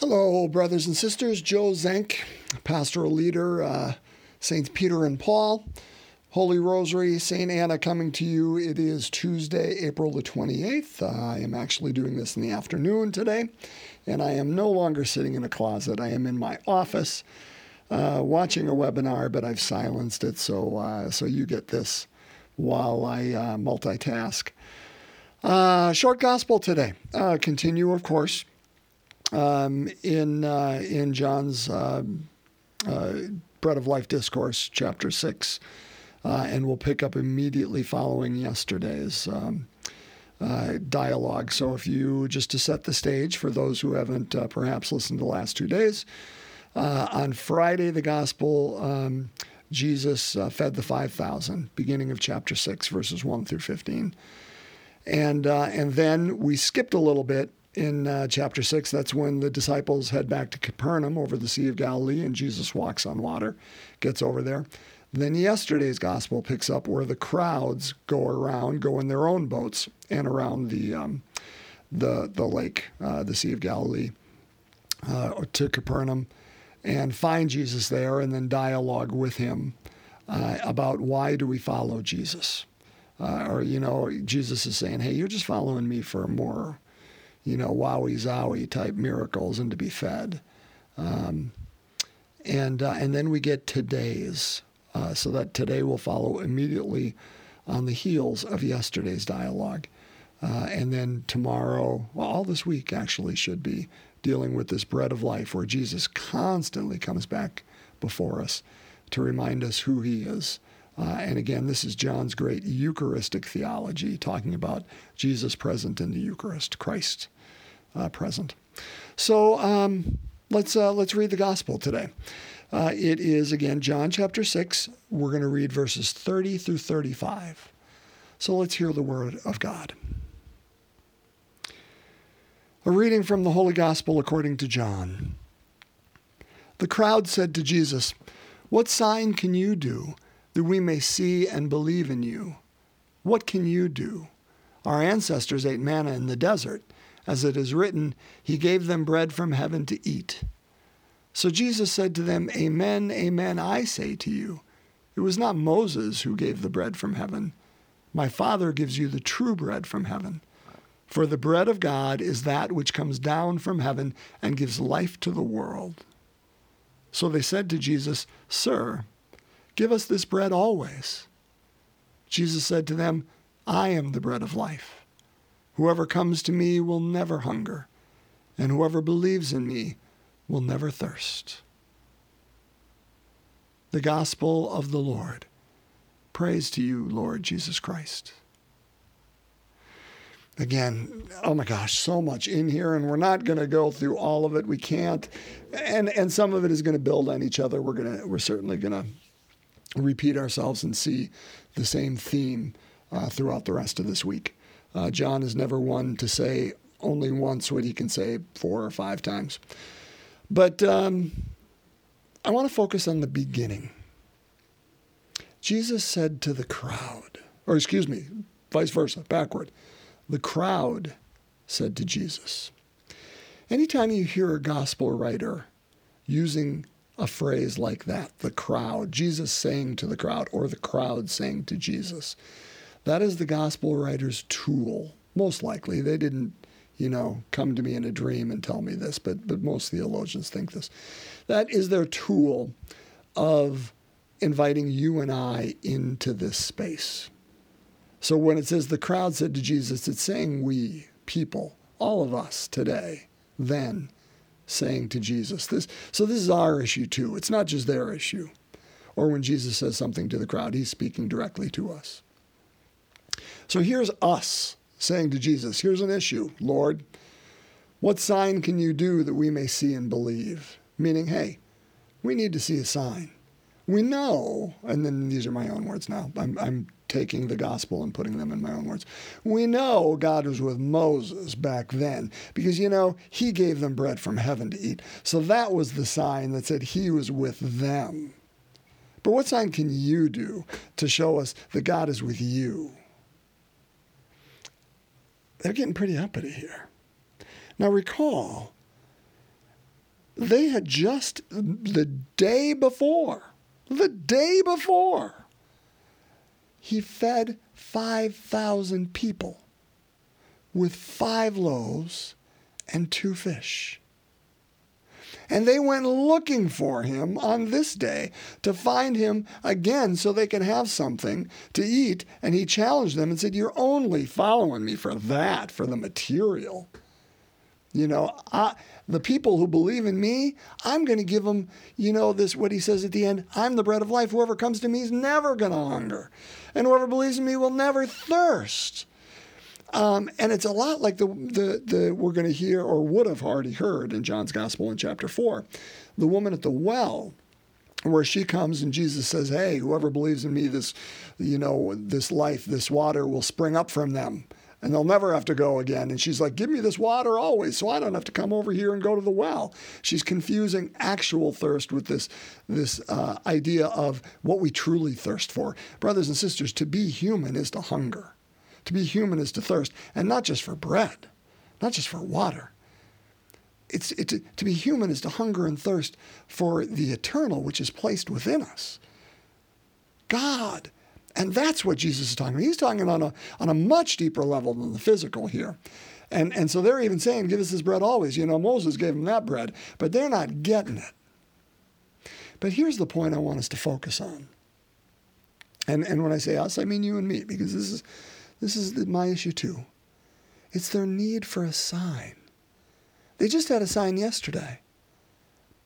Hello, brothers and sisters. Joe Zenk, pastoral leader, uh, Peter and Paul, Holy Rosary, St. Anna coming to you. It is Tuesday, April the 28th. Uh, I am actually doing this in the afternoon today, and I am no longer sitting in a closet. I am in my office uh, watching a webinar, but I've silenced it so, uh, so you get this while I uh, multitask. Uh, short gospel today. continue, of course um, in uh, in John's uh, uh, Bread of Life discourse, chapter six, uh, and we'll pick up immediately following yesterday's. Um, uh, dialogue. So, if you just to set the stage for those who haven't uh, perhaps listened to the last two days, on Friday, the gospel, um, Jesus fed the 5,000, beginning of chapter 6, verses 1 through 15. And, and then we skipped a little bit in uh, chapter 6, that's when the disciples head back to Capernaum over the Sea of Galilee and Jesus walks on water, gets over there. Then yesterday's gospel picks up where the crowds go around, go in their own boats and around the, um, the, the lake, uh, the Sea of Galilee, uh, to Capernaum and find Jesus there and then dialogue with him uh, about why do we follow Jesus. Uh, or, you know, Jesus is saying, hey, you're just following me for more you know, wowie zowie type miracles and to be fed. Um, and, uh, and then we get today's, uh, so that today will follow immediately on the heels of yesterday's dialogue. Uh, and then tomorrow, well, all this week actually should be dealing with this bread of life where Jesus constantly comes back before us to remind us who he is uh, and again, this is John's great Eucharistic theology, talking about Jesus present in the Eucharist, Christ uh, present. So um, let's uh, let's read the Gospel today. Uh, it is again John chapter six. We're going to read verses thirty through thirty-five. So let's hear the word of God. A reading from the Holy Gospel according to John. The crowd said to Jesus, "What sign can you do?" That we may see and believe in you. What can you do? Our ancestors ate manna in the desert. As it is written, He gave them bread from heaven to eat. So Jesus said to them, Amen, amen, I say to you. It was not Moses who gave the bread from heaven. My Father gives you the true bread from heaven. For the bread of God is that which comes down from heaven and gives life to the world. So they said to Jesus, Sir, Give us this bread always. Jesus said to them, I am the bread of life. Whoever comes to me will never hunger, and whoever believes in me will never thirst. The Gospel of the Lord. Praise to you, Lord Jesus Christ. Again, oh my gosh, so much in here, and we're not going to go through all of it. We can't, and and some of it is going to build on each other. We're gonna, we're certainly going to repeat ourselves and see the same theme uh, throughout the rest of this week. Uh, John is never one to say only once what he can say four or five times. But um, I want to focus on the beginning. Jesus said to the crowd, or excuse me, vice versa, backward. The crowd said to Jesus. Anytime you hear a gospel writer using a phrase like that, the crowd, Jesus saying to the crowd, or the crowd saying to Jesus. That is the gospel writer's tool. Most likely, they didn't, you know, come to me in a dream and tell me this, but, but most theologians think this. That is their tool of inviting you and I into this space. So when it says the crowd said to Jesus, it's saying we, people, all of us today, then saying to Jesus. This, so this is our issue too. It's not just their issue. Or when Jesus says something to the crowd, he's speaking directly to us. So here's us saying to Jesus, Here's an issue, Lord. What sign can you do that we may see and believe? Meaning, hey, we need to see a sign. We know, and then these are my own words now. I'm, I'm taking the gospel and putting them in my own words. We know God was with Moses back then because, you know, he gave them bread from heaven to eat. So that was the sign that said he was with them. But what sign can you do to show us that God is with you? They're getting pretty uppity here. Now, recall, they had just the day before, the day before, he fed 5,000 people with five loaves and two fish. And they went looking for him on this day to find him again so they could have something to eat. And he challenged them and said, You're only following me for that, for the material. You know, I, the people who believe in me, I'm going to give them, you know, this, what he says at the end I'm the bread of life. Whoever comes to me is never going to hunger. And whoever believes in me will never thirst. Um, and it's a lot like the, the, the we're going to hear or would have already heard in John's Gospel in chapter 4. The woman at the well, where she comes and Jesus says, Hey, whoever believes in me, this, you know, this life, this water will spring up from them and they'll never have to go again. And she's like, Give me this water always so I don't have to come over here and go to the well. She's confusing actual thirst with this, this uh, idea of what we truly thirst for. Brothers and sisters, to be human is to hunger. To be human is to thirst, and not just for bread, not just for water. It's, it, to be human is to hunger and thirst for the eternal which is placed within us. God. And that's what Jesus is talking about. He's talking on a, on a much deeper level than the physical here. And, and so they're even saying, Give us this bread always. You know, Moses gave them that bread, but they're not getting it. But here's the point I want us to focus on. And, and when I say us, I mean you and me, because this is, this is my issue too. It's their need for a sign. They just had a sign yesterday.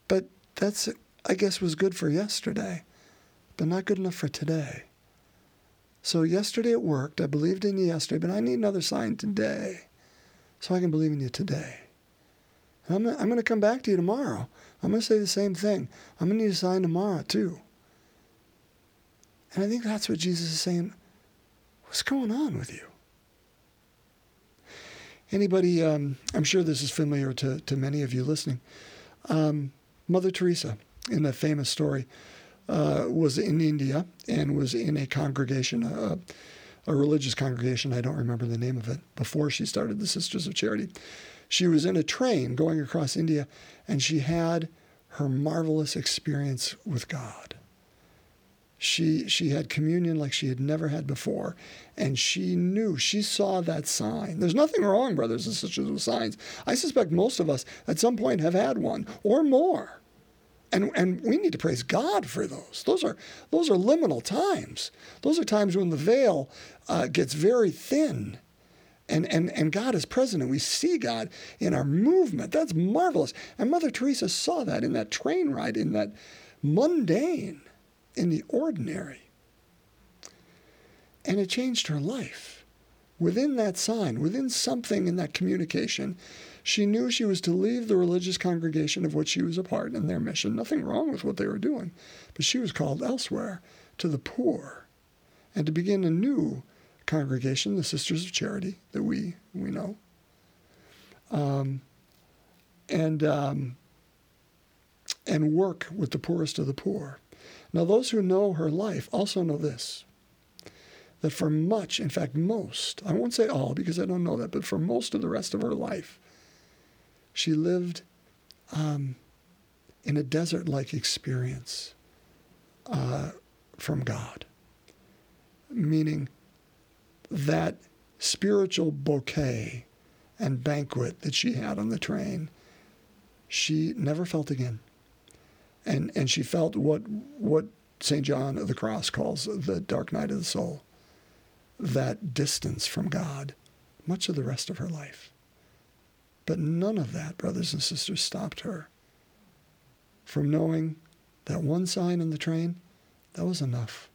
But that's, I guess, was good for yesterday, but not good enough for today. So yesterday it worked. I believed in you yesterday, but I need another sign today so I can believe in you today. I'm, I'm going to come back to you tomorrow. I'm going to say the same thing. I'm going to need a sign tomorrow, too. And I think that's what Jesus is saying What's going on with you? Anybody, um, I'm sure this is familiar to, to many of you listening. Um, Mother Teresa, in that famous story, uh, was in India and was in a congregation, a, a religious congregation, I don't remember the name of it, before she started the Sisters of Charity. She was in a train going across India and she had her marvelous experience with God. She she had communion like she had never had before and she knew she saw that sign. There's nothing wrong brothers and sisters with signs. I suspect most of us at some point have had one or more and and we need to praise god for those those are those are liminal times those are times when the veil uh, gets very thin and, and, and God is present, and we see God in our movement. That's marvelous. And Mother Teresa saw that in that train ride, in that mundane in the ordinary. And it changed her life. Within that sign, within something in that communication, she knew she was to leave the religious congregation of which she was a part and their mission. Nothing wrong with what they were doing, but she was called elsewhere to the poor and to begin a new congregation, the Sisters of Charity, that we, we know. Um, and, um, and work with the poorest of the poor. Now, those who know her life also know this that for much, in fact, most, I won't say all because I don't know that, but for most of the rest of her life, she lived um, in a desert like experience uh, from God. Meaning that spiritual bouquet and banquet that she had on the train, she never felt again and and she felt what what St. John of the Cross calls the dark night of the soul, that distance from God, much of the rest of her life. But none of that, brothers and sisters, stopped her from knowing that one sign in the train, that was enough.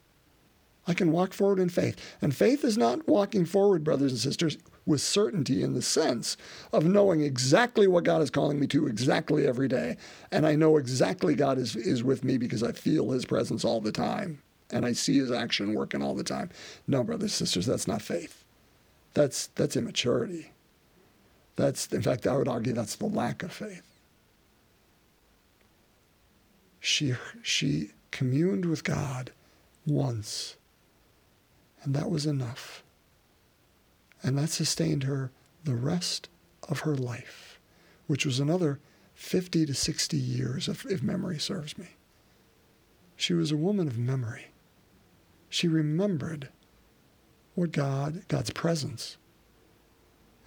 I can walk forward in faith. And faith is not walking forward, brothers and sisters, with certainty in the sense of knowing exactly what God is calling me to exactly every day. And I know exactly God is, is with me because I feel his presence all the time and I see his action working all the time. No, brothers and sisters, that's not faith. That's, that's immaturity. That's, in fact, I would argue that's the lack of faith. She, she communed with God once and that was enough. And that sustained her the rest of her life, which was another 50 to 60 years, if, if memory serves me. She was a woman of memory. She remembered what God, God's presence,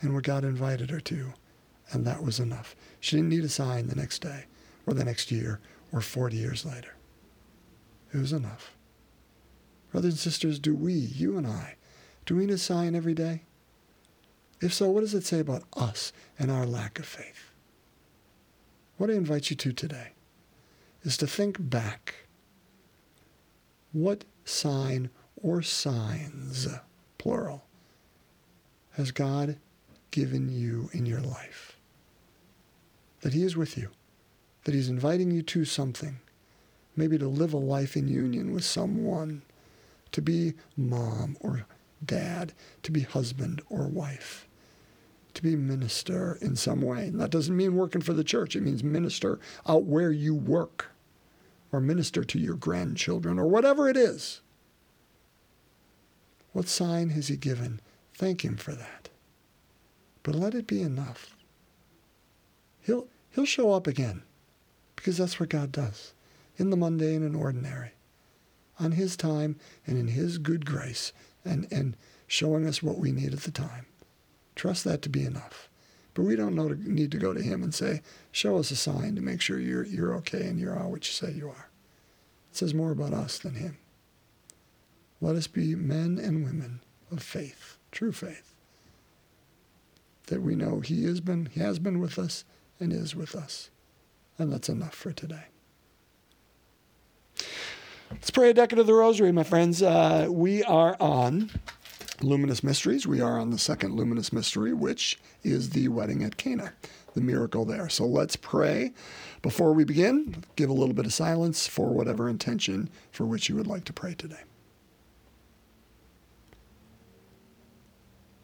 and what God invited her to, and that was enough. She didn't need a sign the next day, or the next year, or 40 years later. It was enough. Brothers and sisters, do we, you and I, do we need a sign every day? If so, what does it say about us and our lack of faith? What I invite you to today is to think back. What sign or signs plural, has God given you in your life? That He is with you, that He's inviting you to something, maybe to live a life in union with someone, to be mom or dad, to be husband or wife, to be minister in some way. And that doesn't mean working for the church, it means minister out where you work, or minister to your grandchildren, or whatever it is. What sign has he given? Thank him for that. But let it be enough. He'll, he'll show up again because that's what God does in the mundane and ordinary, on his time and in his good grace and, and showing us what we need at the time. Trust that to be enough. But we don't to, need to go to him and say, show us a sign to make sure you're, you're okay and you're all what you say you are. It says more about us than him. Let us be men and women of faith, true faith, that we know He has been, He has been with us and is with us. And that's enough for today. Let's pray a decade of the Rosary, my friends. Uh, we are on Luminous Mysteries. We are on the second Luminous Mystery, which is the wedding at Cana, the miracle there. So let's pray. Before we begin, give a little bit of silence for whatever intention for which you would like to pray today.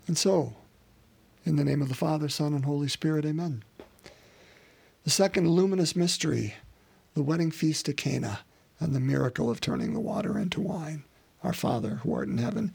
And so, in the name of the Father, Son, and Holy Spirit, amen. The second luminous mystery, the wedding feast at Cana, and the miracle of turning the water into wine. Our Father, who art in heaven,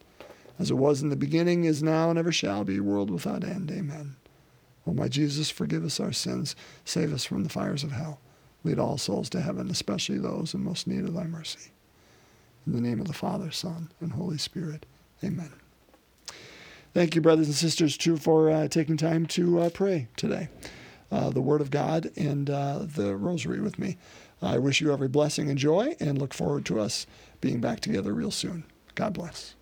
as it was in the beginning, is now, and ever shall be, world without end. Amen. O my Jesus, forgive us our sins, save us from the fires of hell. Lead all souls to heaven, especially those in most need of thy mercy. In the name of the Father, Son, and Holy Spirit. Amen. Thank you, brothers and sisters, too, for uh, taking time to uh, pray today. Uh, the Word of God and uh, the Rosary with me. I wish you every blessing and joy and look forward to us being back together real soon. God bless.